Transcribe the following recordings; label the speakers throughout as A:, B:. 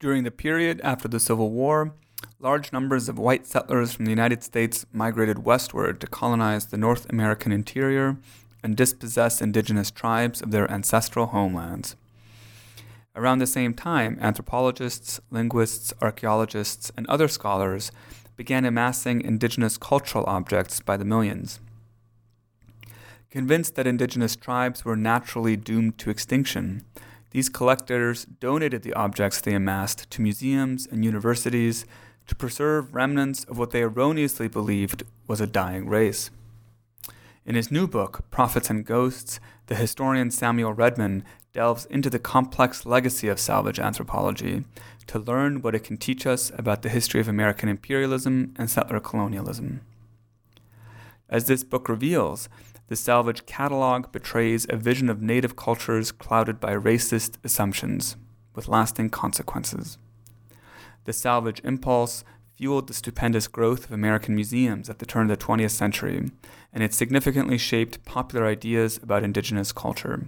A: During the period after the Civil War, large numbers of white settlers from the United States migrated westward to colonize the North American interior and dispossess indigenous tribes of their ancestral homelands. Around the same time, anthropologists, linguists, archaeologists, and other scholars began amassing indigenous cultural objects by the millions. Convinced that indigenous tribes were naturally doomed to extinction, these collectors donated the objects they amassed to museums and universities to preserve remnants of what they erroneously believed was a dying race. In his new book, Prophets and Ghosts, the historian Samuel Redman delves into the complex legacy of salvage anthropology to learn what it can teach us about the history of American imperialism and settler colonialism. As this book reveals, the salvage catalog betrays a vision of native cultures clouded by racist assumptions, with lasting consequences. The salvage impulse fueled the stupendous growth of American museums at the turn of the 20th century, and it significantly shaped popular ideas about indigenous culture.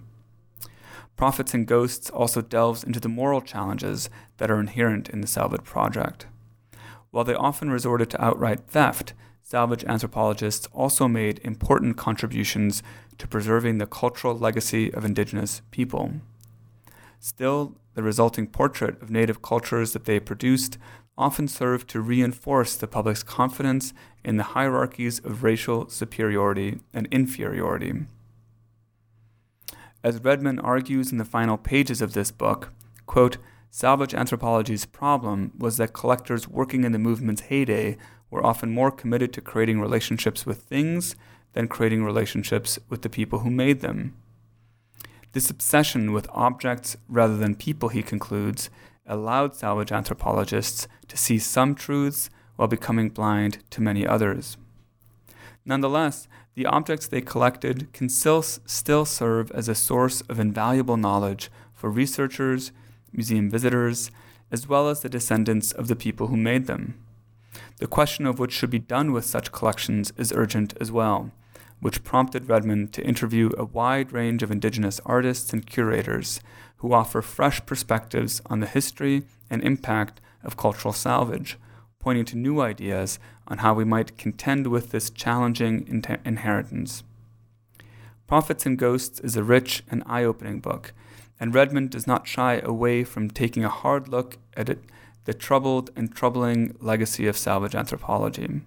A: Prophets and Ghosts also delves into the moral challenges that are inherent in the salvage project. While they often resorted to outright theft, salvage anthropologists also made important contributions to preserving the cultural legacy of indigenous people. Still, the resulting portrait of native cultures that they produced often served to reinforce the public's confidence in the hierarchies of racial superiority and inferiority. As Redman argues in the final pages of this book, quote, Salvage anthropology's problem was that collectors working in the movement's heyday were often more committed to creating relationships with things than creating relationships with the people who made them. This obsession with objects rather than people, he concludes, allowed salvage anthropologists to see some truths while becoming blind to many others. Nonetheless, the objects they collected can still, still serve as a source of invaluable knowledge for researchers, museum visitors, as well as the descendants of the people who made them. The question of what should be done with such collections is urgent as well, which prompted Redman to interview a wide range of indigenous artists and curators who offer fresh perspectives on the history and impact of cultural salvage, pointing to new ideas on how we might contend with this challenging in- inheritance. Prophets and Ghosts is a rich and eye opening book, and Redman does not shy away from taking a hard look at it the troubled and troubling legacy of salvage anthropology.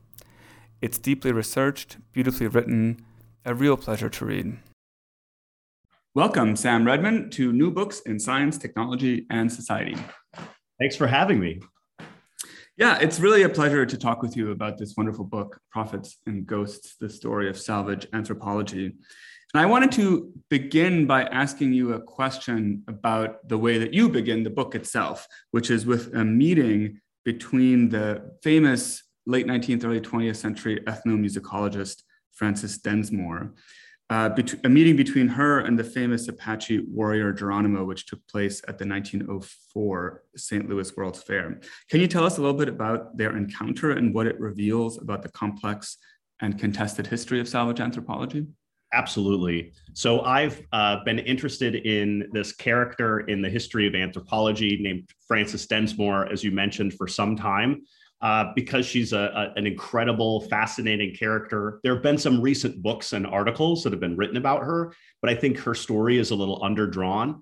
A: It's deeply researched, beautifully written, a real pleasure to read. Welcome, Sam Redman, to New Books in Science, Technology, and Society.
B: Thanks for having me.
A: Yeah, it's really a pleasure to talk with you about this wonderful book, Prophets and Ghosts The Story of Salvage Anthropology. And I wanted to begin by asking you a question about the way that you begin the book itself, which is with a meeting between the famous late 19th, early 20th century ethnomusicologist Frances Densmore, uh, bet- a meeting between her and the famous Apache warrior Geronimo, which took place at the 1904 St. Louis World's Fair. Can you tell us a little bit about their encounter and what it reveals about the complex and contested history of salvage anthropology?
B: Absolutely. So I've uh, been interested in this character in the history of anthropology named Frances Densmore, as you mentioned, for some time. Uh, because she's a, a, an incredible, fascinating character. There have been some recent books and articles that have been written about her, but I think her story is a little underdrawn.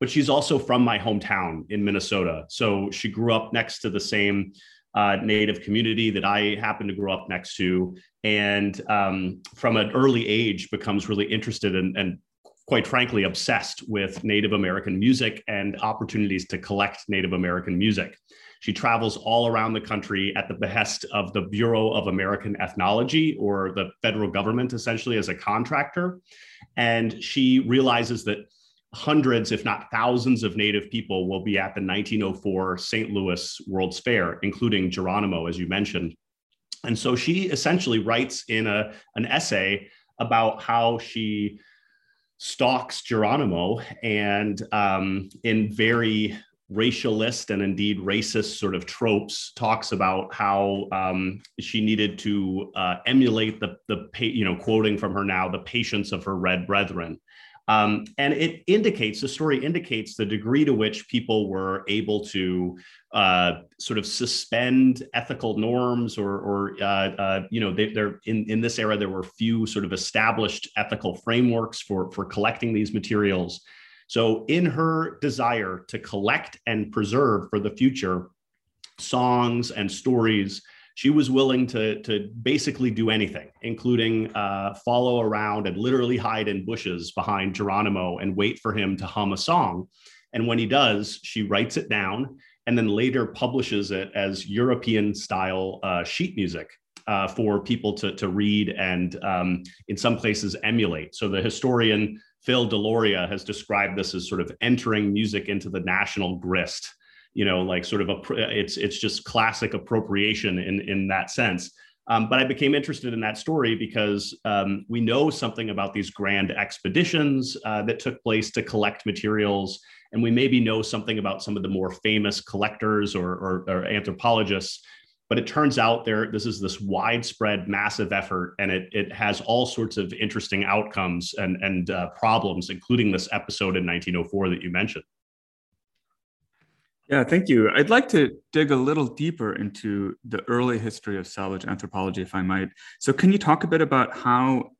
B: But she's also from my hometown in Minnesota. So she grew up next to the same uh, Native community that I happen to grow up next to, and um, from an early age becomes really interested in, and quite frankly obsessed with Native American music and opportunities to collect Native American music. She travels all around the country at the behest of the Bureau of American Ethnology, or the federal government, essentially, as a contractor. And she realizes that hundreds, if not thousands, of Native people will be at the 1904 St. Louis World's Fair, including Geronimo, as you mentioned. And so she essentially writes in a, an essay about how she stalks Geronimo and um, in very racialist and indeed racist sort of tropes talks about how um, she needed to uh, emulate the the you know quoting from her now the patience of her red brethren um, and it indicates the story indicates the degree to which people were able to uh, sort of suspend ethical norms, or, or uh, uh, you know, they, are in in this era there were few sort of established ethical frameworks for for collecting these materials. So, in her desire to collect and preserve for the future songs and stories she was willing to, to basically do anything, including uh, follow around and literally hide in bushes behind Geronimo and wait for him to hum a song. And when he does, she writes it down and then later publishes it as European style uh, sheet music. Uh, for people to, to read and um, in some places emulate. So the historian Phil Deloria has described this as sort of entering music into the national grist you know like sort of a it's it's just classic appropriation in in that sense um, but I became interested in that story because um, we know something about these grand expeditions uh, that took place to collect materials, and we maybe know something about some of the more famous collectors or, or, or anthropologists. But it turns out there this is this widespread, massive effort, and it it has all sorts of interesting outcomes and and uh, problems, including this episode in 1904 that you mentioned.
A: Yeah, thank you. I'd like to dig a little deeper into the early history of salvage anthropology, if I might. So, can you talk a bit about how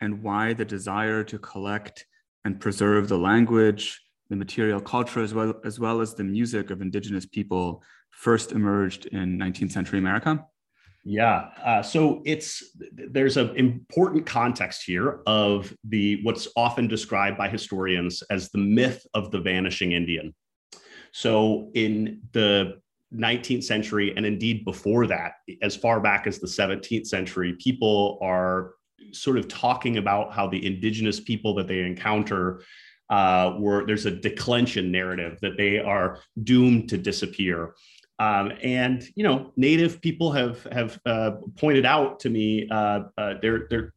A: and why the desire to collect and preserve the language, the material culture, as well as, well as the music of indigenous people first emerged in 19th century America?
B: Yeah. Uh, so it's there's an important context here of the what's often described by historians as the myth of the vanishing Indian. So in the 19th century, and indeed before that, as far back as the 17th century, people are sort of talking about how the indigenous people that they encounter uh, were there's a declension narrative that they are doomed to disappear. Um, and you know, native people have have uh, pointed out to me uh, uh, they're they're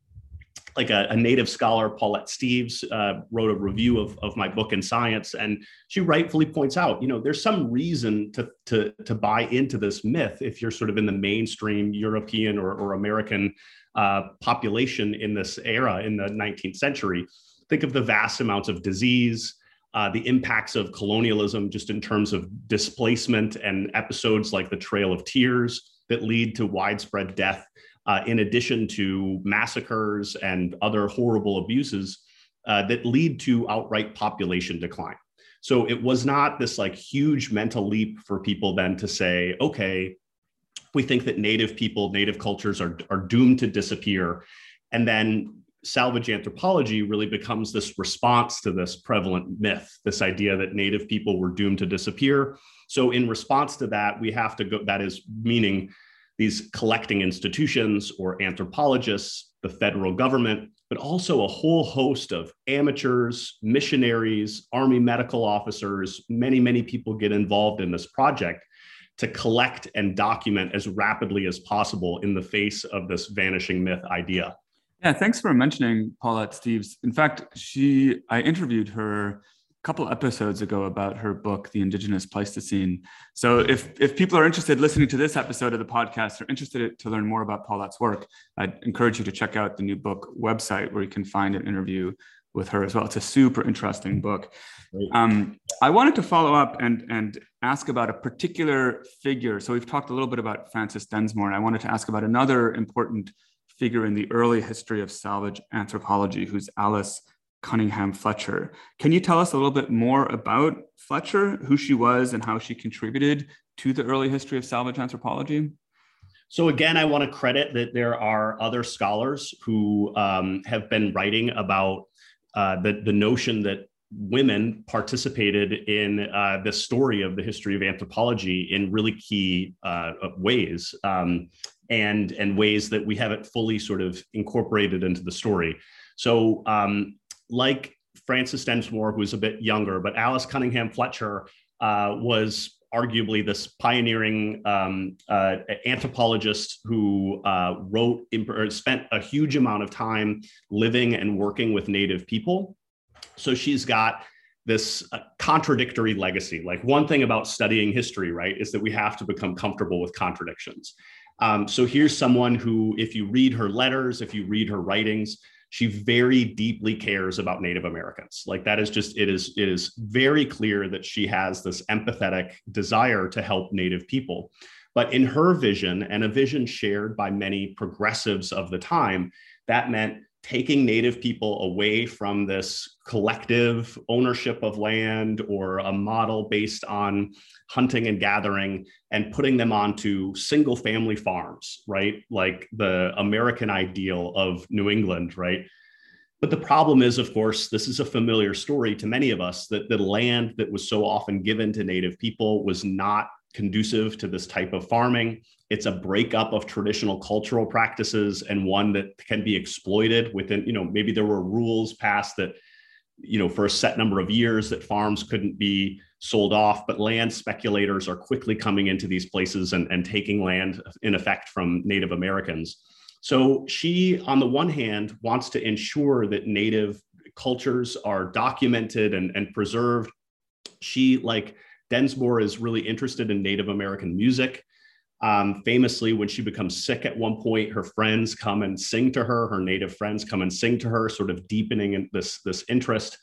B: like a, a, native scholar, Paulette Steeves, uh, wrote a review of, of my book in science, and she rightfully points out, you know, there's some reason to to to buy into this myth if you're sort of in the mainstream European or, or American uh, population in this era in the 19th century. Think of the vast amounts of disease, uh, the impacts of colonialism, just in terms of displacement and episodes like the Trail of Tears that lead to widespread death uh, in addition to massacres and other horrible abuses uh, that lead to outright population decline. So it was not this like huge mental leap for people then to say, okay, we think that native people, native cultures are, are doomed to disappear. And then salvage anthropology really becomes this response to this prevalent myth, this idea that native people were doomed to disappear. So in response to that, we have to go, that is meaning these collecting institutions or anthropologists, the federal government, but also a whole host of amateurs, missionaries, Army medical officers. Many, many people get involved in this project to collect and document as rapidly as possible in the face of this vanishing myth idea.
A: Yeah, thanks for mentioning Paulette Steeves. In fact, she I interviewed her a couple episodes ago about her book, The Indigenous Pleistocene. So if, if people are interested listening to this episode of the podcast or interested to learn more about Paulette's work, I'd encourage you to check out the new book website where you can find an interview with her as well. It's a super interesting book. Um, I wanted to follow up and, and ask about a particular figure. So we've talked a little bit about Frances Densmore, and I wanted to ask about another important figure in the early history of salvage anthropology, who's Alice Cunningham Fletcher. Can you tell us a little bit more about Fletcher, who she was, and how she contributed to the early history of salvage anthropology?
B: So again, I want to credit that there are other scholars who um, have been writing about uh, the, the notion that women participated in uh, the story of the history of anthropology in really key uh, ways um, and, and ways that we haven't fully sort of incorporated into the story. So um, like Frances Densmore, who's a bit younger, but Alice Cunningham Fletcher uh, was arguably this pioneering um, uh, anthropologist who uh, wrote, spent a huge amount of time living and working with Native people. So she's got this uh, contradictory legacy. Like one thing about studying history, right, is that we have to become comfortable with contradictions. Um, so here's someone who, if you read her letters, if you read her writings, she very deeply cares about Native Americans. Like that is just it is it is very clear that she has this empathetic desire to help Native people. But in her vision and a vision shared by many progressives of the time, that meant taking native people away from this collective ownership of land or a model based on hunting and gathering and putting them onto single family farms right? Like the american ideal of new england right? But the problem is of course this is a familiar story to many of us that the land that was so often given to native people was not conducive to this type of farming. It's a breakup of traditional cultural practices and one that can be exploited within, you know, maybe there were rules passed that, you know, for a set number of years that farms couldn't be sold off, but land speculators are quickly coming into these places and, and taking land in effect from Native Americans. So she, on the one hand, wants to ensure that Native cultures are documented and, and preserved. She, like, Densmore is really interested in Native American music. Um, famously, when she becomes sick at one point, her friends come and sing to her. Her native friends come and sing to her, sort of deepening this, this interest.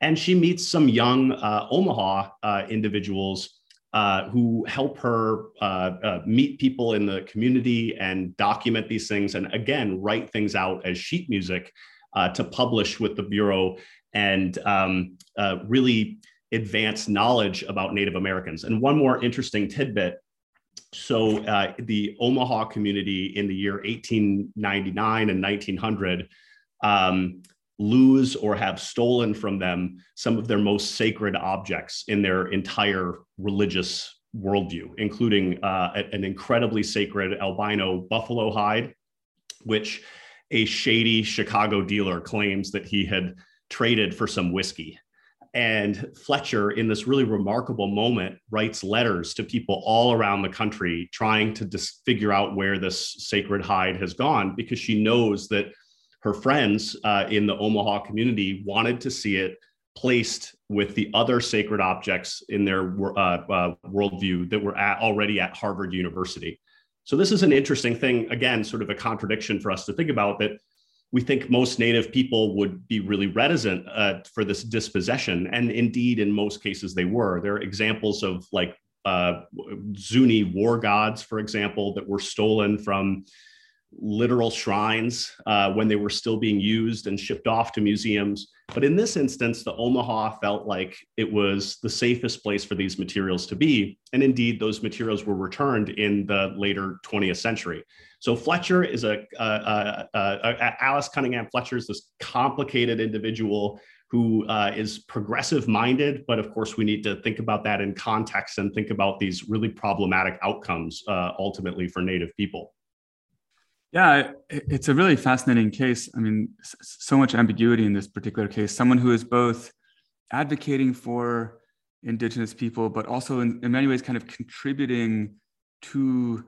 B: And she meets some young uh, Omaha uh, individuals uh, who help her uh, uh, meet people in the community and document these things, and again, write things out as sheet music uh, to publish with the Bureau and um, really advanced knowledge about Native Americans. And one more interesting tidbit. So, uh, the Omaha community in the year 1899 and 1900 um, lose or have stolen from them some of their most sacred objects in their entire religious worldview, including uh, an incredibly sacred albino buffalo hide, which a shady Chicago dealer claims that he had traded for some whiskey. And Fletcher, in this really remarkable moment, writes letters to people all around the country trying to dis- figure out where this sacred hide has gone because she knows that her friends uh, in the Omaha community wanted to see it placed with the other sacred objects in their uh, uh, worldview that were at, already at Harvard University. So, this is an interesting thing, again, sort of a contradiction for us to think about that we think most native people would be really reticent uh, for this dispossession. And indeed, in most cases, they were. There are examples of like uh, Zuni war gods, for example, that were stolen from literal shrines uh, when they were still being used and shipped off to museums. But in this instance, the Omaha felt like it was the safest place for these materials to be. And indeed, those materials were returned in the later 20th century. So Fletcher is a, Alice Cunningham Fletcher is this complicated individual who uh, is progressive minded, but of course we need to think about that in context and think about these really problematic outcomes uh, ultimately for Native people.
A: Yeah, it's a really fascinating case. I mean, so much ambiguity in this particular case. Someone who is both advocating for Indigenous people, but also in, in many ways kind of contributing to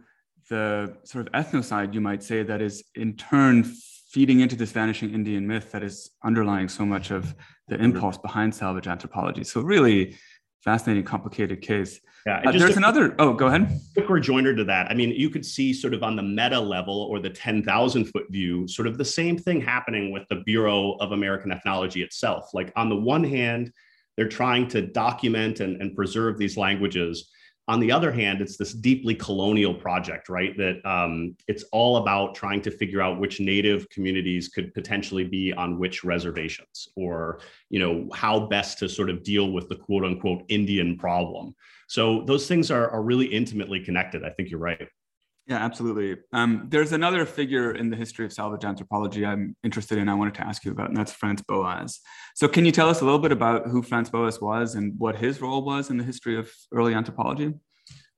A: the sort of ethnocide, you might say, that is in turn feeding into this vanishing Indian myth that is underlying so much of the impulse behind salvage anthropology. So really fascinating, complicated case. Yeah, uh, there's a, another. Oh, go ahead.
B: Quick rejoinder to that. I mean, you could see sort of on the meta level or the 10,000 foot view, sort of the same thing happening with the Bureau of American Ethnology itself. Like on the one hand, they're trying to document and, and preserve these languages On the other hand, it's this deeply colonial project, right? That um, it's all about trying to figure out which native communities could potentially be on which reservations, or you know how best to sort of deal with the quote unquote Indian problem. So those things are, are really intimately connected. I think you're right.
A: Yeah, absolutely. Um, there's another figure in the history of salvage anthropology I'm interested in. I wanted to ask you about, and that's Franz Boas. So, can you tell us a little bit about who Franz Boas was and what his role was in the history of early anthropology?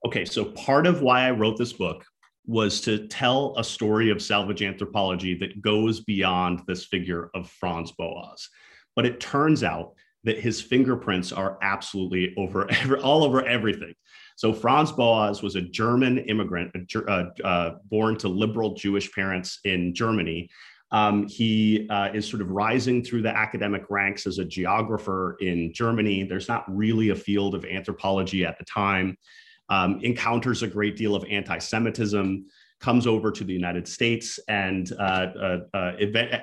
B: Okay, so part of why I wrote this book was to tell a story of salvage anthropology that goes beyond this figure of Franz Boas. But it turns out that his fingerprints are absolutely over all over everything. So Franz Boas was a German immigrant, uh, uh, born to liberal Jewish parents in Germany. Um, he uh, is sort of rising through the academic ranks as a geographer in Germany. There's not really a field of anthropology at the time. Um, encounters a great deal of anti-Semitism comes over to the United States and uh, uh, uh,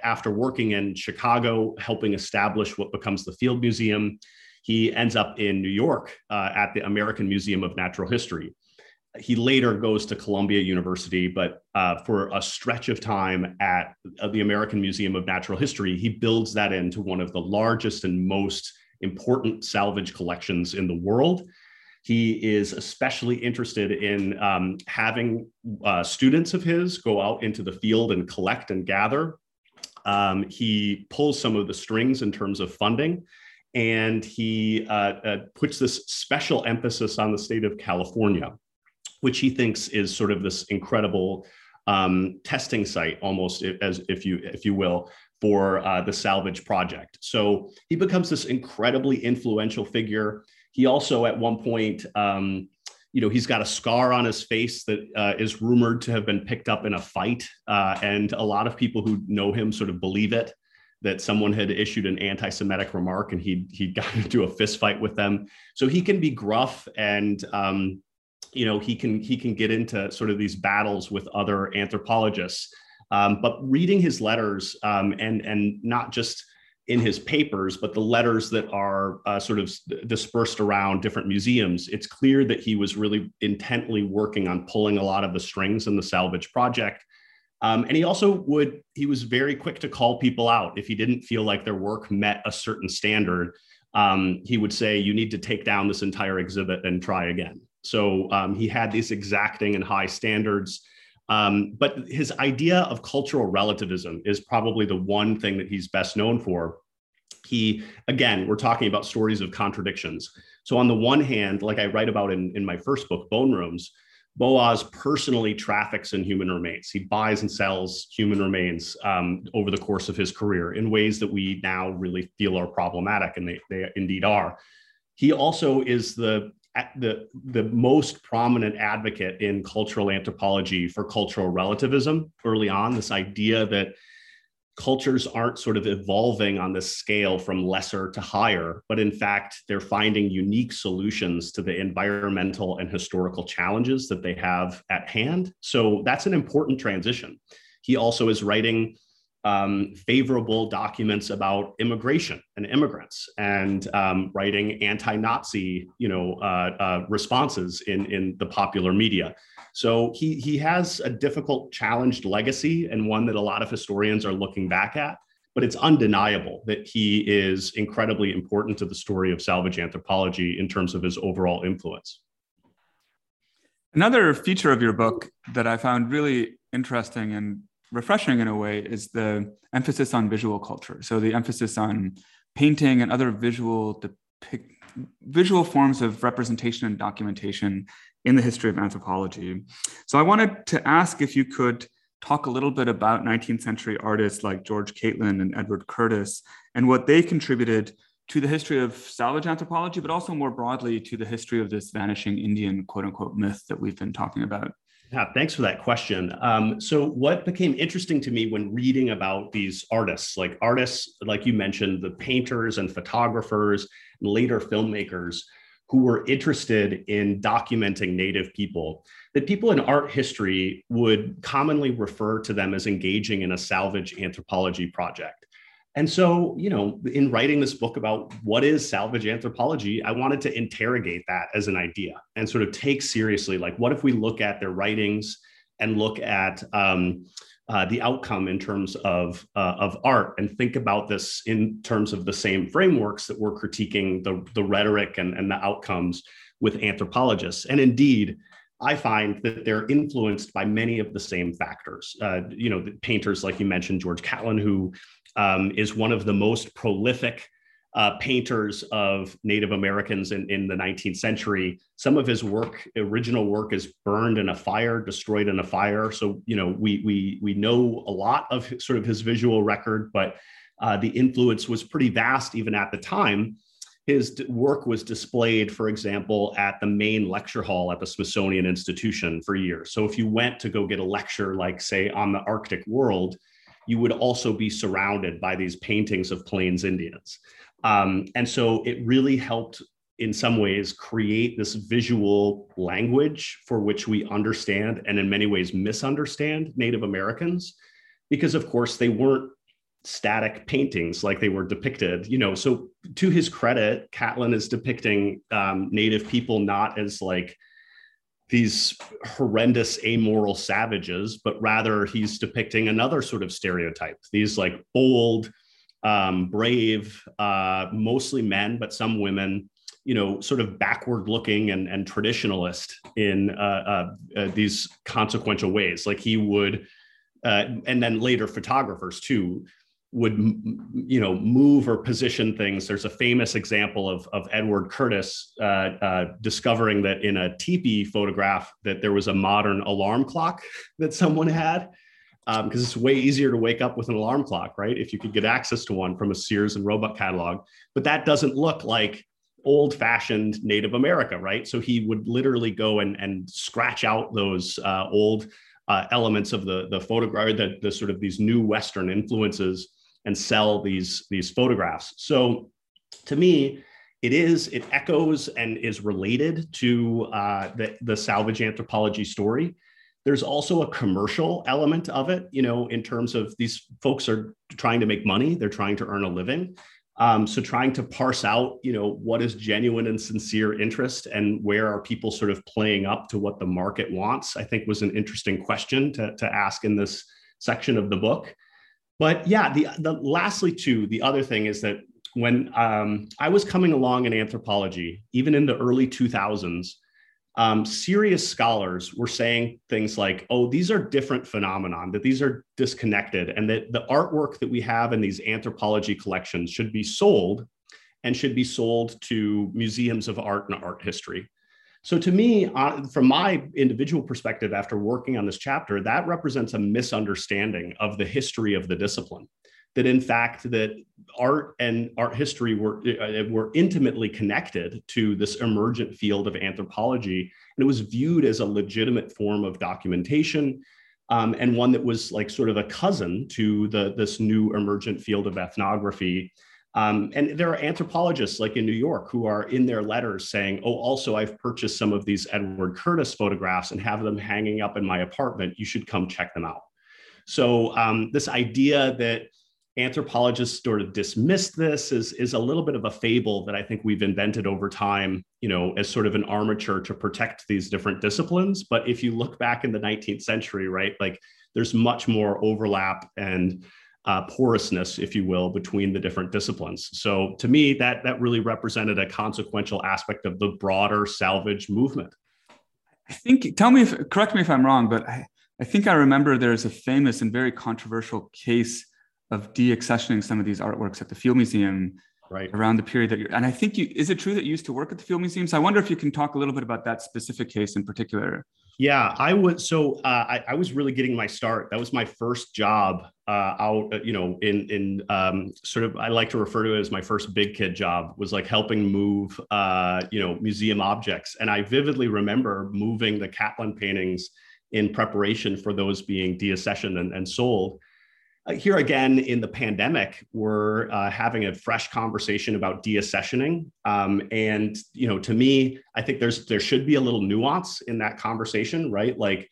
B: after working in Chicago, helping establish what becomes the Field Museum, he ends up in New York uh, at the American Museum of Natural History. He later goes to Columbia University, but uh, for a stretch of time at uh, the American Museum of Natural History, he builds that into one of the largest and most important salvage collections in the world. He is especially interested in um, having uh, students of his go out into the field and collect and gather. Um, he pulls some of the strings in terms of funding and he uh, uh, puts this special emphasis on the state of California, which he thinks is sort of this incredible um, testing site, almost as if you if you will, for uh, the salvage project. So he becomes this incredibly influential figure. He also, at one point, um, you know, he's got a scar on his face that uh, is rumored to have been picked up in a fight, uh, and a lot of people who know him sort of believe it that someone had issued an anti-Semitic remark and he he got into a fist fight with them. So he can be gruff and um, you know he can he can get into sort of these battles with other anthropologists. Um, but reading his letters um, and and not just in his papers, but the letters that are uh, sort of dispersed around different museums, it's clear that he was really intently working on pulling a lot of the strings in the salvage project um, and he also would, he was very quick to call people out if he didn't feel like their work met a certain standard. Um, he would say, You need to take down this entire exhibit and try again. So um, he had these exacting and high standards. Um, but his idea of cultural relativism is probably the one thing that he's best known for. He, again, we're talking about stories of contradictions. So, on the one hand, like I write about in, in my first book, Bone Rooms, Boas personally traffics in human remains. He buys and sells human remains um, over the course of his career in ways that we now really feel are problematic, and they, they indeed are. He also is the the the most prominent advocate in cultural anthropology for cultural relativism early on. This idea that cultures aren't sort of evolving on this scale from lesser to higher, but in fact, they're finding unique solutions to the environmental and historical challenges that they have at hand. So that's an important transition. He also is writing um, favorable documents about immigration and immigrants and um, writing anti-Nazi, you know, uh, uh, responses in, in the popular media. So he, he has a difficult, challenged legacy and one that a lot of historians are looking back at. But it's undeniable that he is incredibly important to the story of salvage anthropology in terms of his overall influence.
A: Another feature of your book that I found really interesting and refreshing in a way is the emphasis on visual culture. So the emphasis on painting and other visual depict visual forms of representation and documentation in the history of anthropology. So I wanted to ask if you could talk a little bit about 19th century artists like George Catlin and Edward Curtis and what they contributed to the history of salvage anthropology, but also more broadly to the history of this vanishing Indian quote unquote myth that we've been talking about.
B: Yeah, thanks for that question. Um, so, what became interesting to me when reading about these artists, like artists, like you mentioned, the painters and photographers, and later filmmakers who were interested in documenting Native people, that people in art history would commonly refer to them as engaging in a salvage anthropology project. And so, you know, in writing this book about what is salvage anthropology, I wanted to interrogate that as an idea and sort of take seriously, like, what if we look at their writings and look at um, uh, the outcome in terms of uh, of art and think about this in terms of the same frameworks that we're critiquing the, the rhetoric and, and the outcomes with anthropologists. And indeed, I find that they're influenced by many of the same factors. Uh, you know, painters like you mentioned, George Catlin, who um, is one of the most prolific uh, painters of Native Americans in, in the 19th century. Some of his work, original work, is burned in a fire, destroyed in a fire. So you know, we we we know a lot of sort of his visual record, but uh, the influence was pretty vast even at the time. His work was displayed, for example, at the main lecture hall at the Smithsonian Institution for years. So if you went to go get a lecture, like say on the Arctic world, you would also be surrounded by these paintings of Plains Indians. Um, and so it really helped in some ways create this visual language for which we understand and in many ways misunderstand Native Americans because of course they weren't static paintings like they were depicted you know. So to his credit catlin is depicting um, native people not as like these horrendous amoral savages but rather he's depicting another sort of stereotype these like bold um, brave uh, mostly men but some women you know sort of backward looking and, and traditionalist in uh, uh, uh these consequential ways. Like he would uh, and then later photographers too would you know move or position things. There's a famous example of, of edward curtis uh, discovering that in a teepee photograph that there was a modern alarm clock that someone had because um, it's way easier to wake up with an alarm clock right if you could get access to one from a sears and roebuck catalog but that doesn't look like old fashioned native america right so he would literally go and, and scratch out those uh, old uh, elements of the the photograph the, the sort of these new western influences and sell these these photographs. So to me, it is it echoes and is related to uh, the the salvage anthropology story. There's also a commercial element of it, you know, in terms of these folks are trying to make money, they're trying to earn a living. Um, so trying to parse out, you know, what is genuine and sincere interest and where are people sort of playing up to what the market wants, I think was an interesting question to, to ask in this section of the book. But yeah, the, the lastly too, the other thing is that when um, I was coming along in anthropology, even in the early 2000s, um, serious scholars were saying things like, oh, these are different phenomenon, that these are disconnected, and that the artwork that we have in these anthropology collections should be sold and should be sold to museums of art and art history. So to me, uh, from my individual perspective, after working on this chapter, that represents a misunderstanding of the history of the discipline. That in fact, that art and art history were uh, were intimately connected to this emergent field of anthropology, and it was viewed as a legitimate form of documentation, um, and one that was like sort of a cousin to the this new emergent field of ethnography um, and there are anthropologists like in New York who are in their letters saying, oh, also, I've purchased some of these Edward Curtis photographs and have them hanging up in my apartment. You should come check them out. So, um, this idea that anthropologists sort of dismissed this as is a little bit of a fable that I think we've invented over time, you know, as sort of an armature to protect these different disciplines. But if you look back in the 19th century, right, like there's much more overlap and uh, porousness, if you will, between the different disciplines. So to me, that that really represented a consequential aspect of the broader salvage movement.
A: I think. Tell me if correct me if I'm wrong, but I, I think I remember there's a famous and very controversial case of deaccessioning some of these artworks at the Field Museum
B: right
A: around the period that you're and i think you is it true that you used to work at the field museum so i wonder if you can talk a little bit about that specific case in particular
B: yeah, I would. So uh, I, I, was really getting my start. That was my first job uh, out. Uh, you know, in in um, sort of I like to refer to it as my first big kid job. Was like helping move, uh, you know, museum objects. And I vividly remember moving the Catlin paintings in preparation for those being deaccessioned and, and sold. Uh, here again in the pandemic, we're uh, having a fresh conversation about deaccessioning. Um, and you know, to me, I think there's there should be a little nuance in that conversation, right? Like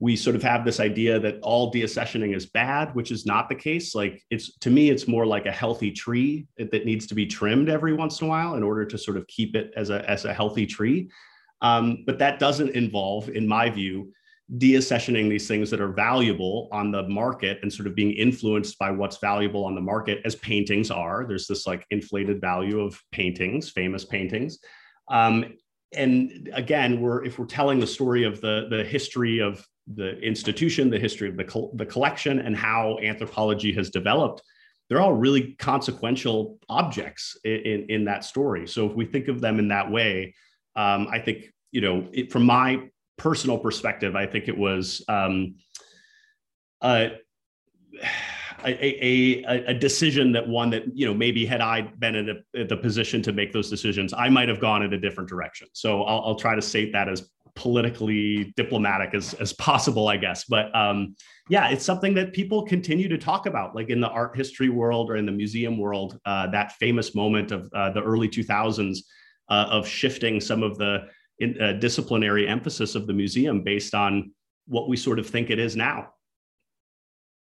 B: we sort of have this idea that all deaccessioning is bad, which is not the case. Like it's to me, it's more like a healthy tree that needs to be trimmed every once in a while in order to sort of keep it as a as a healthy tree. Um, but that doesn't involve, in my view, deaccessioning these things that are valuable on the market and sort of being influenced by what's valuable on the market, as paintings are. There's this like inflated value of paintings, famous paintings. Um, and again, we're if we're telling the story of the the history of the institution, the history of the, col- the collection, and how anthropology has developed, they're all really consequential objects in, in, in that story. So if we think of them in that way, um, I think, you know, it, from my personal perspective, I think it was um, a, a, a, decision that one that, you know, maybe had I been in the position to make those decisions, I might have gone in a different direction. So I'll, I'll try to state that as politically diplomatic as, as possible, I guess. But um, yeah, it's something that people continue to talk about, like in the art history world or in the museum world, uh, that famous moment of uh, the early 2000s uh, of shifting some of the in, uh, disciplinary emphasis of the museum based on what we sort of think it is now.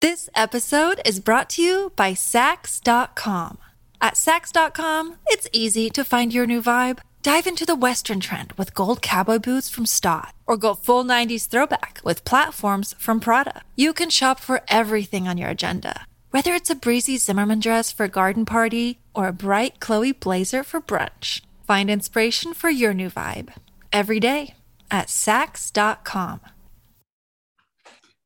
C: This episode is brought to you by Saks.com. At Saks.com, it's easy to find your new vibe. Dive into the Western trend with gold cowboy boots from Staud, or go full 90s throwback with platforms from Prada. You can shop for everything on your agenda, whether it's a breezy Zimmermann dress for a garden party or a bright Chloe blazer for brunch. Find inspiration for your new vibe every day at Saks.com.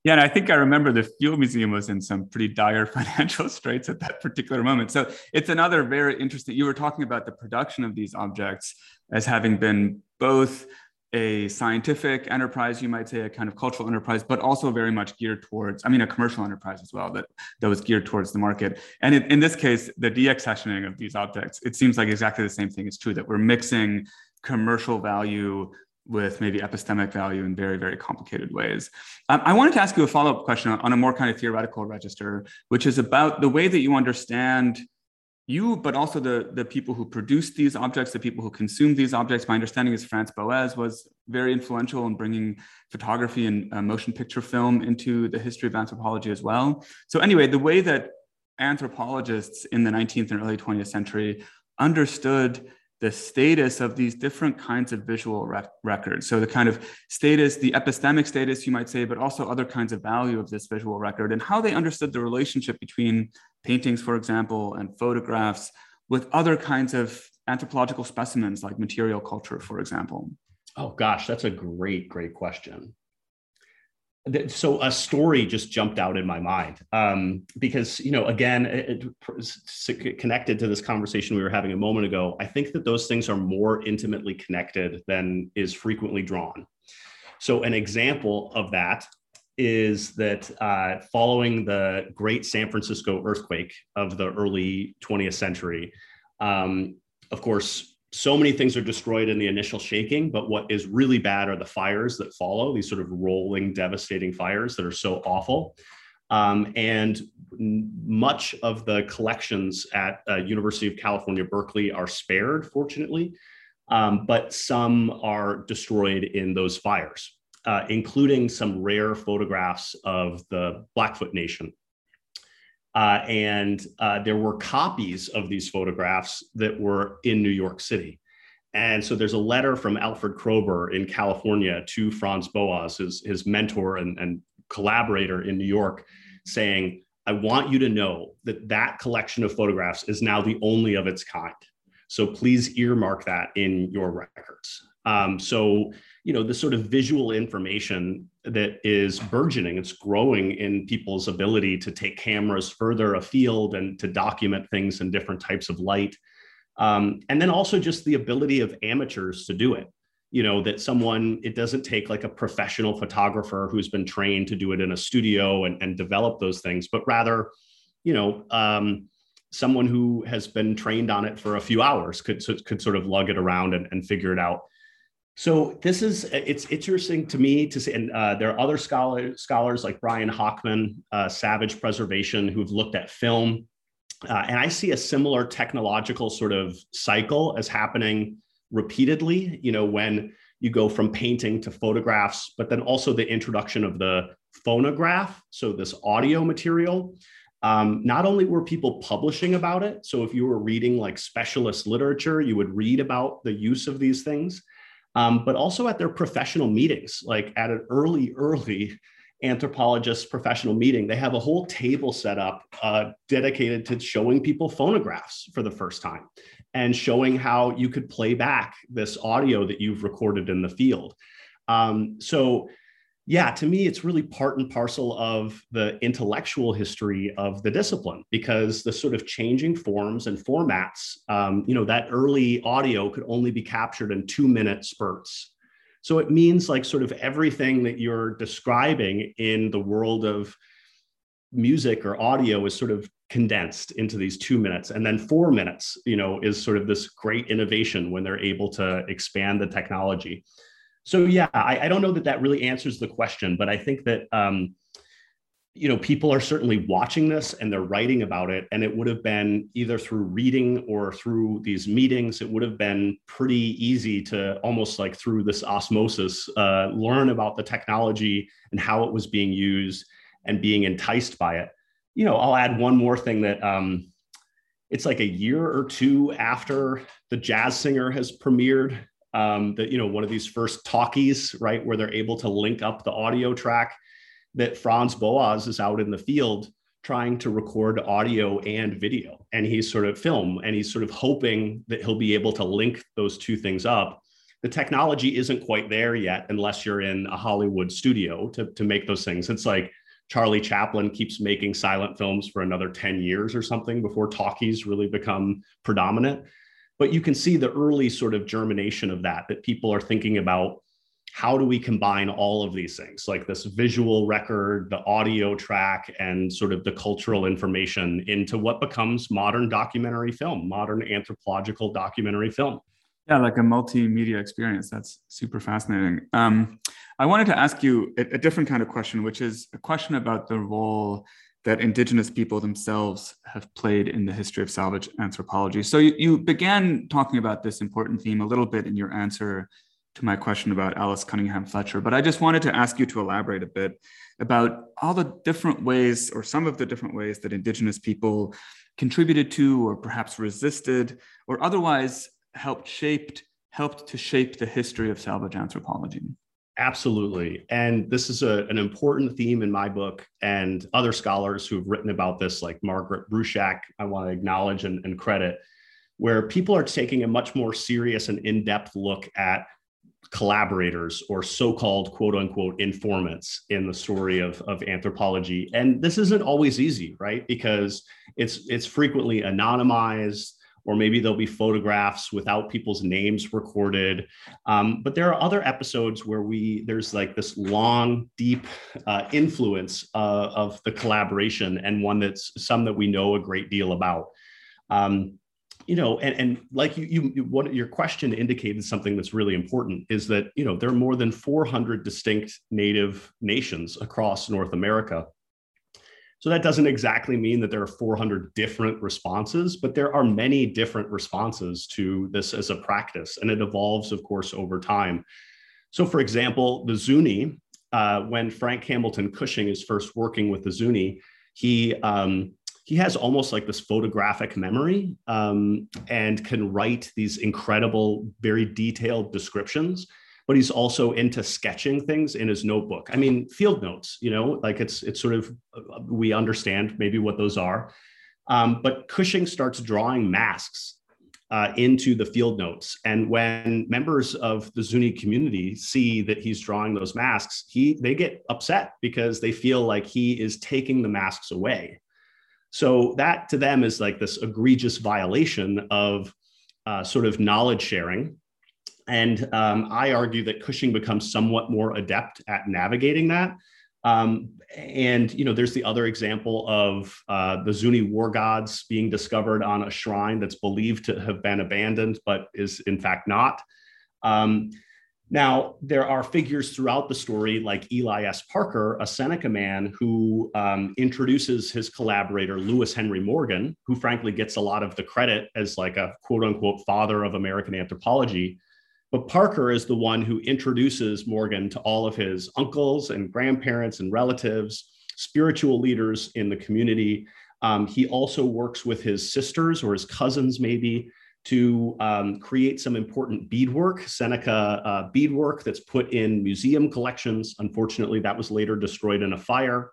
A: Yeah, and I think I remember the Field Museum was in some pretty dire financial straits at that particular moment. So it's another very interesting. You were talking about the production of these objects as having been both a scientific enterprise, you might say, a kind of cultural enterprise, but also very much geared towards, I mean, a commercial enterprise as well that, that was geared towards the market. And in, in this case, the deaccessioning of these objects, it seems like exactly the same thing is true that we're mixing commercial value with maybe epistemic value in very, very complicated ways. Um, I wanted to ask you a follow up question on a more kind of theoretical register, which is about the way that you understand you, but also the, the people who produce these objects, the people who consume these objects. My understanding is Franz Boas was very influential in bringing photography and uh, motion picture film into the history of anthropology as well. So, anyway, the way that anthropologists in the 19th and early 20th century understood the status of these different kinds of visual rec- records. So the kind of status, the epistemic status, you might say, but also other kinds of value of this visual record and how they understood the relationship between paintings, for example, and photographs with other kinds of anthropological specimens like material culture, for example.
B: Oh gosh, that's a great, great question so a story just jumped out in my mind um, because you know again it, it, connected to this conversation we were having a moment ago i think that those things are more intimately connected than is frequently drawn. So an example of that is that uh, following the great san francisco earthquake of the early 20th century um, of course so many things are destroyed in the initial shaking, but what is really bad are the fires that follow, these sort of rolling, devastating fires that are so awful. Um, and much of the collections at uh, University of California, Berkeley are spared, fortunately, um, but some are destroyed in those fires, uh, including some rare photographs of the Blackfoot Nation. Uh, and uh, there were copies of these photographs that were in New York City. And so there's a letter from Alfred Kroeber in California to Franz Boas, his, his mentor and, and collaborator in New York, saying, I want you to know that that collection of photographs is now the only of its kind. So please earmark that in your records. Um, so, you know, the sort of visual information that is burgeoning, it's growing in people's ability to take cameras further afield and to document things in different types of light. Um, and then also just the ability of amateurs to do it. You know, that someone, it doesn't take like a professional photographer who's been trained to do it in a studio and, and develop those things, but rather, you know, um, someone who has been trained on it for a few hours could, could sort of lug it around and, and figure it out. So this is it's interesting to me to see, and uh, there are other scholars scholars like Brian Hochman, uh, Savage Preservation, who've looked at film, uh, and I see a similar technological sort of cycle as happening repeatedly. You know, when you go from painting to photographs, but then also the introduction of the phonograph, so this audio material. Um, not only were people publishing about it, so if you were reading like specialist literature, you would read about the use of these things, um, but also at their professional meetings, like at an early, early anthropologist professional meeting, they have a whole table set up uh, dedicated to showing people phonographs for the first time and showing how you could play back this audio that you've recorded in the field. Um, so, yeah, to me, it's really part and parcel of the intellectual history of the discipline because the sort of changing forms and formats, um, you know, that early audio could only be captured in two minute spurts. So it means like sort of everything that you're describing in the world of music or audio is sort of condensed into these two minutes and then four minutes you know is sort of this great innovation when they're able to expand the technology so yeah i, I don't know that that really answers the question but i think that um, you know people are certainly watching this and they're writing about it and it would have been either through reading or through these meetings it would have been pretty easy to almost like through this osmosis uh, learn about the technology and how it was being used and being enticed by it. You know, I'll add one more thing that um, it's like a year or two after the jazz singer has premiered um, that you know one of these first talkies right where they're able to link up the audio track that franz boas is out in the field trying to record audio and video. And he's sort of film and he's sort of hoping that he'll be able to link those two things up. The technology isn't quite there yet unless you're in a hollywood studio to, to make those things. It's like Charlie Chaplin keeps making silent films for another 10 years or something before talkies really become predominant. But you can see the early sort of germination of that, that people are thinking about how do we combine all of these things, like this visual record, the audio track, and sort of the cultural information into what becomes modern documentary film, modern anthropological documentary film.
A: Yeah, like a multimedia experience. That's super fascinating. Um, I wanted to ask you a, a, different kind of question, which is a question about the role that Indigenous people themselves have played in the history of salvage anthropology. So you, you began talking about this important theme a little bit in your answer to my question about Alice Cunningham Fletcher, but I just wanted to ask you to elaborate a bit about all the different ways, or some of the different ways, that Indigenous people contributed to, or perhaps resisted, or otherwise helped shaped helped to shape the history of salvage anthropology.
B: Absolutely. And this is a, an important theme in my book and other scholars who've written about this, like Margaret Bruchac, I want to acknowledge and, and credit, where people are taking a much more serious and in depth look at collaborators or so-called quote unquote informants in the story of, of anthropology. And this isn't always easy right? Because it's it's frequently anonymized or maybe there'll be photographs without people's names recorded. Um, but there are other episodes where we there's like this long, deep uh, influence uh, of the collaboration, and one that's some that we know a great deal about. Um, you know, and, and like you, you, what your question indicated something that's really important is that you know there are more than 400 distinct native nations across North America so that doesn't exactly mean that there are 400 different responses, but there are many different responses to this as a practice, and it evolves, of course, over time. So, for example, the Zuni, uh, when Frank Hamilton Cushing is first working with the Zuni, he um, he has almost like this photographic memory um, and can write these incredible, very detailed descriptions but he's also into sketching things in his notebook. I mean, field notes, you know, like it's it's sort of we understand maybe what those are. Um, but Cushing starts drawing masks uh, into the field notes. And when members of the Zuni community see that he's drawing those masks, he they get upset because they feel like he is taking the masks away. So that to them is like this egregious violation of uh, sort of knowledge sharing and um, I argue that Cushing becomes somewhat more adept at navigating that. Um, and you know, there's the other example of uh, the Zuni war gods being discovered on a shrine that's believed to have been abandoned, but is in fact not. Um, now, there are figures throughout the story, like Eli S. Parker, a Seneca man who um, introduces his collaborator, Lewis Henry Morgan, who frankly gets a lot of the credit as like a quote unquote father of American anthropology But Parker is the one who introduces Morgan to all of his uncles and grandparents and relatives, spiritual leaders in the community. Um, he also works with his sisters or his cousins, maybe, to um, create some important beadwork, Seneca uh, beadwork that's put in museum collections. Unfortunately, that was later destroyed in a fire.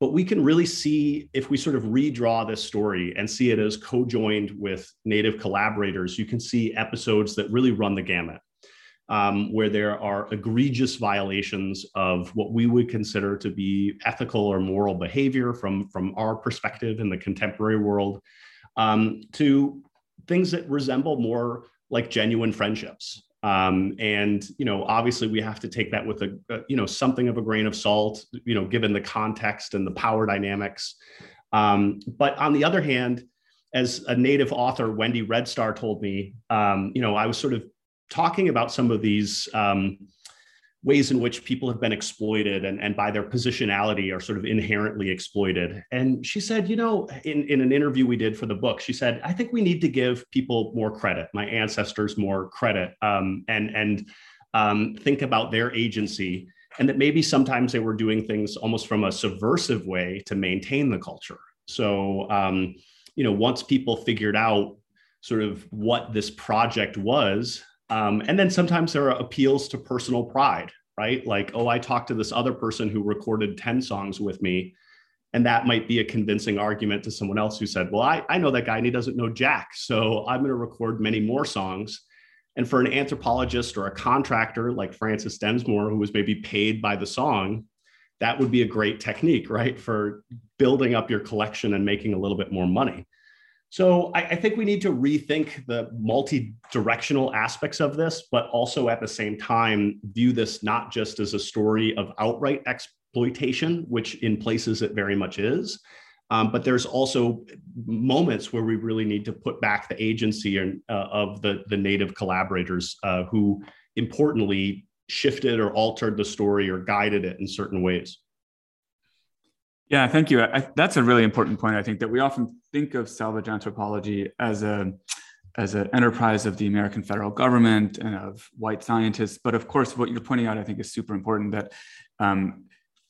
B: But we can really see if we sort of redraw this story and see it as co-joined with native collaborators, you can see episodes that really run the gamut. Um, where there are egregious violations of what we would consider to be ethical or moral behavior from, from our perspective in the contemporary world, um, to things that resemble more like genuine friendships. Um, and you know, obviously, we have to take that with a, a, you know something of a grain of salt, you know, given the context and the power dynamics. Um, but on the other hand, as a native author, Wendy Red Star told me, um, you know, I was sort of talking about some of these um, ways in which people have been exploited and, and by their positionality are sort of inherently exploited. And she said, you know, in, in an interview we did for the book, she said, I think we need to give people more credit, my ancestors more credit, um, and, and um, think about their agency. And that maybe sometimes they were doing things almost from a subversive way to maintain the culture. So, um, you know, once people figured out sort of what this project was, um, and then sometimes there are appeals to personal pride, right? Like, oh, I talked to this other person who recorded 10 songs with me. And that might be a convincing argument to someone else who said, well, I, I know that guy and he doesn't know Jack. So I'm going to record many more songs. And for an anthropologist or a contractor like Frances Densmore, who was maybe paid by the song, that would be a great technique, right? For building up your collection and making a little bit more money. So I, I, think we need to rethink the multi-directional aspects of this, but also at the same time view this not just as a story of outright exploitation, which in places it very much is, um, but there's also moments where we really need to put back the agency and, uh, of the, the native collaborators uh, who importantly shifted or altered the story or guided it in certain ways.
A: Yeah, thank you. I, that's a really important point. I think that we often think of salvage anthropology as a as an enterprise of the American federal government and of white scientists. But of course, what you're pointing out, I think, is super important. That um,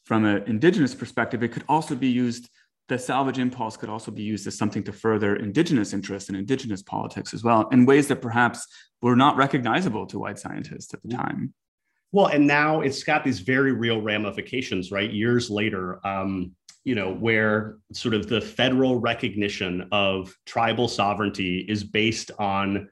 A: from an indigenous perspective, it could also be used. The salvage impulse could also be used as something to further indigenous interests and indigenous politics as well, in ways that perhaps were not recognizable to white scientists at the time.
B: Well, and now it's got these very real ramifications, right? Years later, um, you know, where sort of the federal recognition of tribal sovereignty is based on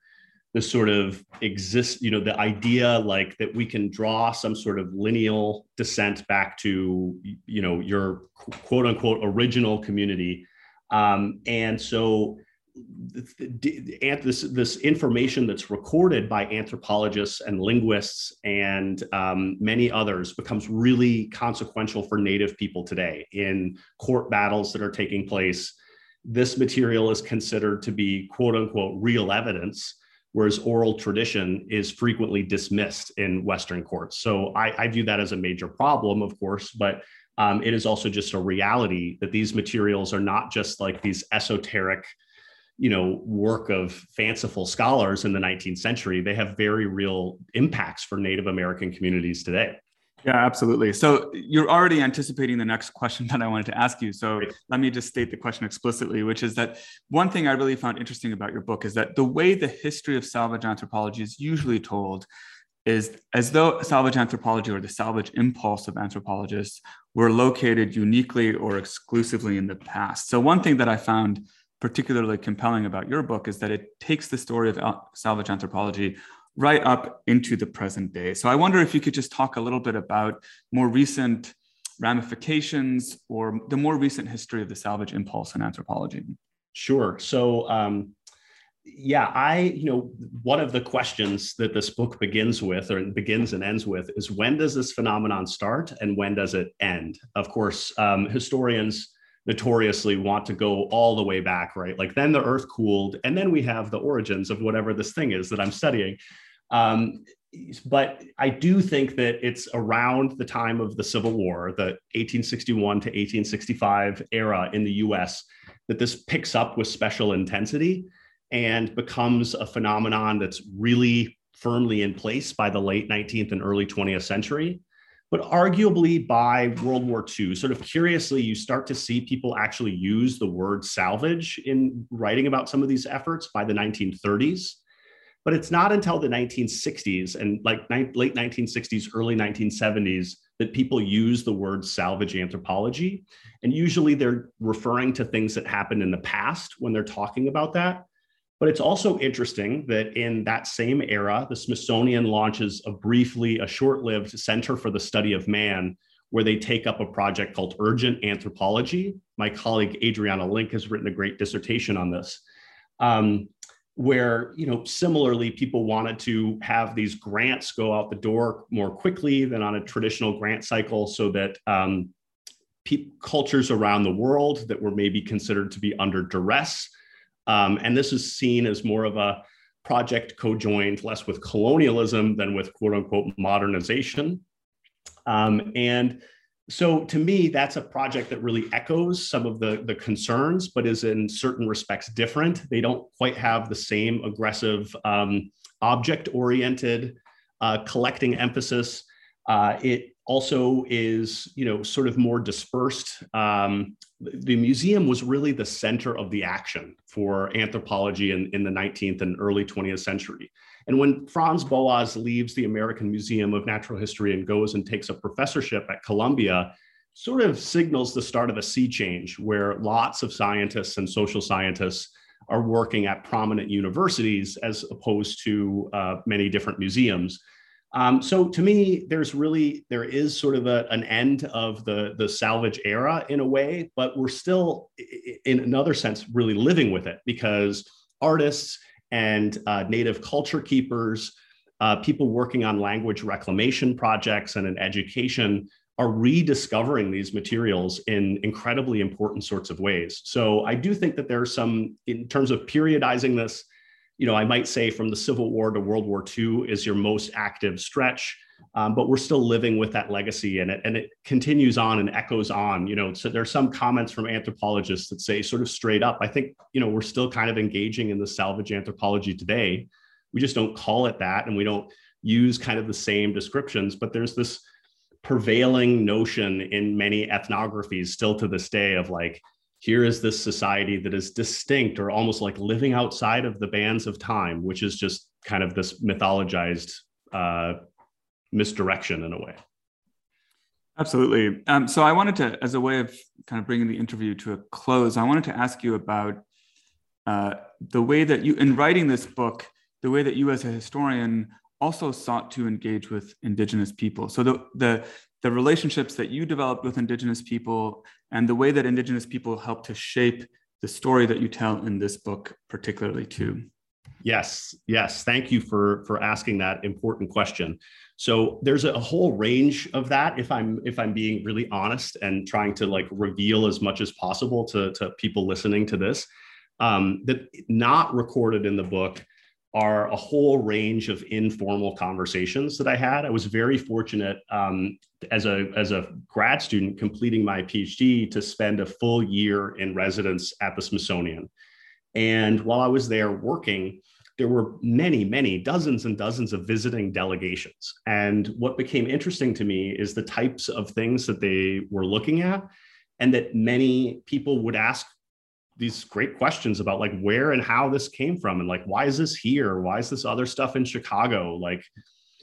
B: the sort of exist, you know, the idea like that we can draw some sort of lineal descent back to, you know, your quote unquote original community. Um, and so this this information that's recorded by anthropologists and linguists and um, many others becomes really consequential for Native people today in court battles that are taking place. This material is considered to be quote unquote real evidence, whereas oral tradition is frequently dismissed in Western courts. So I, I view that as a major problem, of course, but um, it is also just a reality that these materials are not just like these esoteric you know work of fanciful scholars in the 19th century they have very real impacts for native american communities today.
A: Yeah absolutely. So you're already anticipating the next question that i wanted to ask you. So Great. let me just state the question explicitly which is that one thing i really found interesting about your book is that the way the history of salvage anthropology is usually told is as though salvage anthropology or the salvage impulse of anthropologists were located uniquely or exclusively in the past. So one thing that i found particularly compelling about your book is that it takes the story of salvage anthropology right up into the present day. So I wonder if you could just talk a little bit about more recent ramifications or the more recent history of the salvage impulse in anthropology.
B: Sure. So, um, yeah, I, you know, one of the questions that this book begins with or begins and ends with is when does this phenomenon start and when does it end? Of course, um, historians notoriously want to go all the way back, right? Like then the earth cooled, and then we have the origins of whatever this thing is that I'm studying. Um, but I do think that it's around the time of the Civil War, the 1861 to 1865 era in the US, that this picks up with special intensity and becomes a phenomenon that's really firmly in place by the late 19th and early 20th century. But arguably by World War II, sort of curiously, you start to see people actually use the word salvage in writing about some of these efforts by the 1930s. But it's not until the 1960s and like late 1960s, early 1970s that people use the word salvage anthropology. And usually they're referring to things that happened in the past when they're talking about that. But it's also interesting that in that same era, the Smithsonian launches a briefly, a short lived Center for the Study of Man, where they take up a project called Urgent Anthropology. My colleague Adrianna Link has written a great dissertation on this. Um, where you know similarly people wanted to have these grants go out the door more quickly than on a traditional grant cycle so that um, cultures around the world that were maybe considered to be under duress um, and this is seen as more of a project co-joined less with colonialism than with quote unquote modernization. Um, and so to me that's a project that really echoes some of the, the concerns but is in certain respects different. They don't quite have the same aggressive um, object oriented uh, collecting emphasis. Uh, it also is you know sort of more dispersed um, the museum was really the center of the action for anthropology in, in the 19th and early 20th century and when Franz Boas leaves the American Museum of Natural History and goes and takes a professorship at Columbia, sort of signals the start of a sea change where lots of scientists and social scientists are working at prominent universities as opposed to uh, many different museums. Um, so to me, there's really there is sort of a, an end of the the salvage era in a way, but we're still, in another sense, really living with it because artists and uh, native culture keepers, uh, people working on language reclamation projects and in education are rediscovering these materials in incredibly important sorts of ways. So I do think that there's some, in terms of periodizing this, you know, I might say from the Civil War to World War II is your most active stretch. Um, but we're still living with that legacy and it, and it continues on and echoes on you know so there's some comments from anthropologists that say sort of straight up i think you know we're still kind of engaging in the salvage anthropology today we just don't call it that and we don't use kind of the same descriptions but there's this prevailing notion in many ethnographies still to this day of like here is this society that is distinct or almost like living outside of the bands of time which is just kind of this mythologized uh, misdirection in a way.
A: Absolutely. Um, so I wanted to, as a way of kind of bringing the interview to a close, I wanted to ask you about uh, the way that you, in writing this book, the way that you as a historian also sought to engage with Indigenous people. So the the the relationships that you developed with Indigenous people and the way that Indigenous people helped to shape the story that you tell in this book, particularly too.
B: Yes, yes. Thank you for for asking that important question. So there's a whole range of that. If I'm if I'm being really honest and trying to like reveal as much as possible to to people listening to this, um, that not recorded in the book are a whole range of informal conversations that I had. I was very fortunate um, as a as a grad student completing my PhD to spend a full year in residence at the Smithsonian. And while I was there working, there were many, many dozens and dozens of visiting delegations. And what became interesting to me is the types of things that they were looking at, and that many people would ask these great questions about like where and how this came from and like why is this here? Why is this other stuff in chicago? Like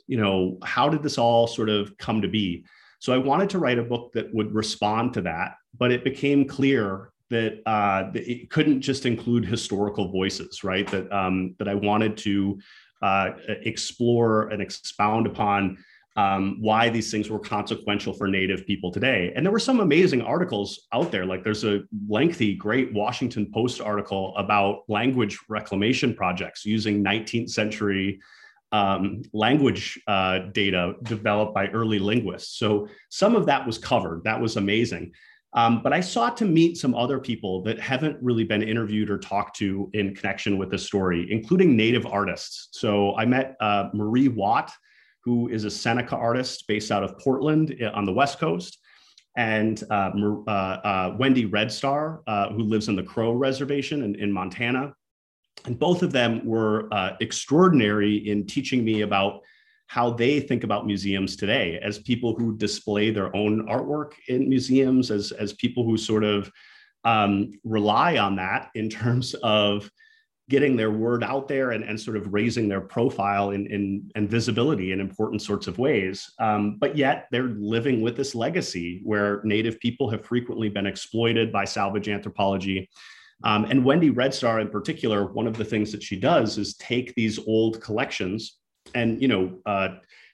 B: you know how did this all sort of come to be? So i wanted to write a book that would respond to that but it became clear that uh, it couldn't just include historical voices, right? That um, that I wanted to uh, explore and expound upon um, why these things were consequential for Native people today. And there were some amazing articles out there. Like there's a lengthy, great Washington Post article about language reclamation projects using 19th century um, language uh, data developed by early linguists. So some of that was covered. That was amazing. Um, but I sought to meet some other people that haven't really been interviewed or talked to in connection with this story, including Native artists. So I met uh, Marie Watt, who is a Seneca artist based out of Portland eh, on the West Coast, and uh, uh, uh Wendy Red Star, uh, who lives in the Crow Reservation in, in Montana. And both of them were uh, extraordinary in teaching me about how they think about museums today as people who display their own artwork in museums, as, as people who sort of um, rely on that in terms of getting their word out there and, and sort of raising their profile in, in, and visibility in important sorts of ways. Um, but yet they're living with this legacy where Native people have frequently been exploited by salvage anthropology. Um, and Wendy Red Star, in particular, one of the things that she does is take these old collections and, you know, uh,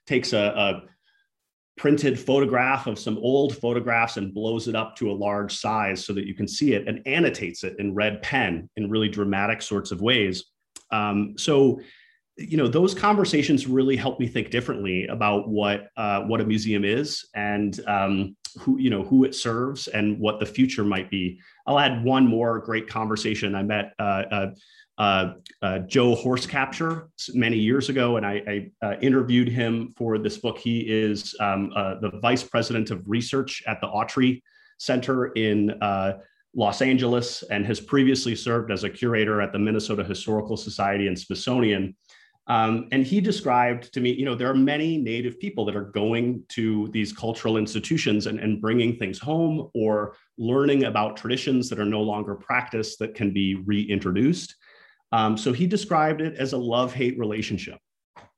B: takes a, a printed photograph of some old photographs and blows it up to a large size so that you can see it and annotates it in red pen in really dramatic sorts of ways. Um, so, you know, those conversations really help me think differently about what uh, what a museum is and um, who you know who it serves and what the future might be. I'll add one more great conversation. I met uh, uh, uh, Joe Horse Capture many years ago, and I, I uh, interviewed him for this book. He is um, uh, the vice president of research at the Autry Center in uh, Los Angeles and has previously served as a curator at the Minnesota Historical Society and Smithsonian. Um, and he described to me, you know, there are many Native people that are going to these cultural institutions and, and bringing things home or learning about traditions that are no longer practiced that can be reintroduced. Um, so he described it as a love hate relationship.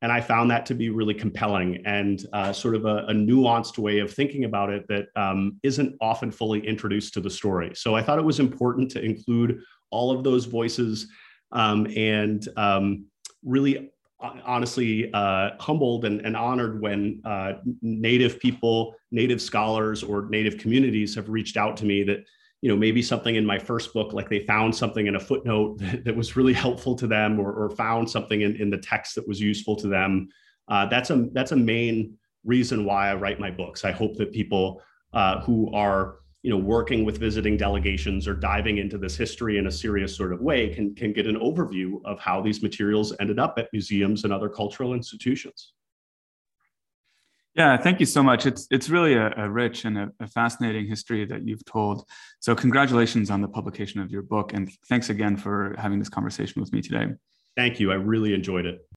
B: And I found that to be really compelling and uh, sort of a, a, nuanced way of thinking about it that um, not often fully introduced to the story. So I thought it was important to include all of those voices um, and um, really honestly uh, humbled and, and, honored when uh, Native people, Native scholars, or Native communities have reached out to me that you know maybe something in my first book like they found something in a footnote that, that was really helpful to them or, or found something in, in, the text that was useful to them. Uh, that's a that's a main reason why i write my books. I hope that people uh, who are you know working with visiting delegations or diving into this history in a serious sort of way can can get an overview of how these materials ended up at museums and other cultural institutions
A: yeah, thank you so much. It's it's really a, a rich and a, a, fascinating history that you've told. So congratulations on the publication of your book, and thanks again for having this conversation with me today.
B: Thank you. I really enjoyed it.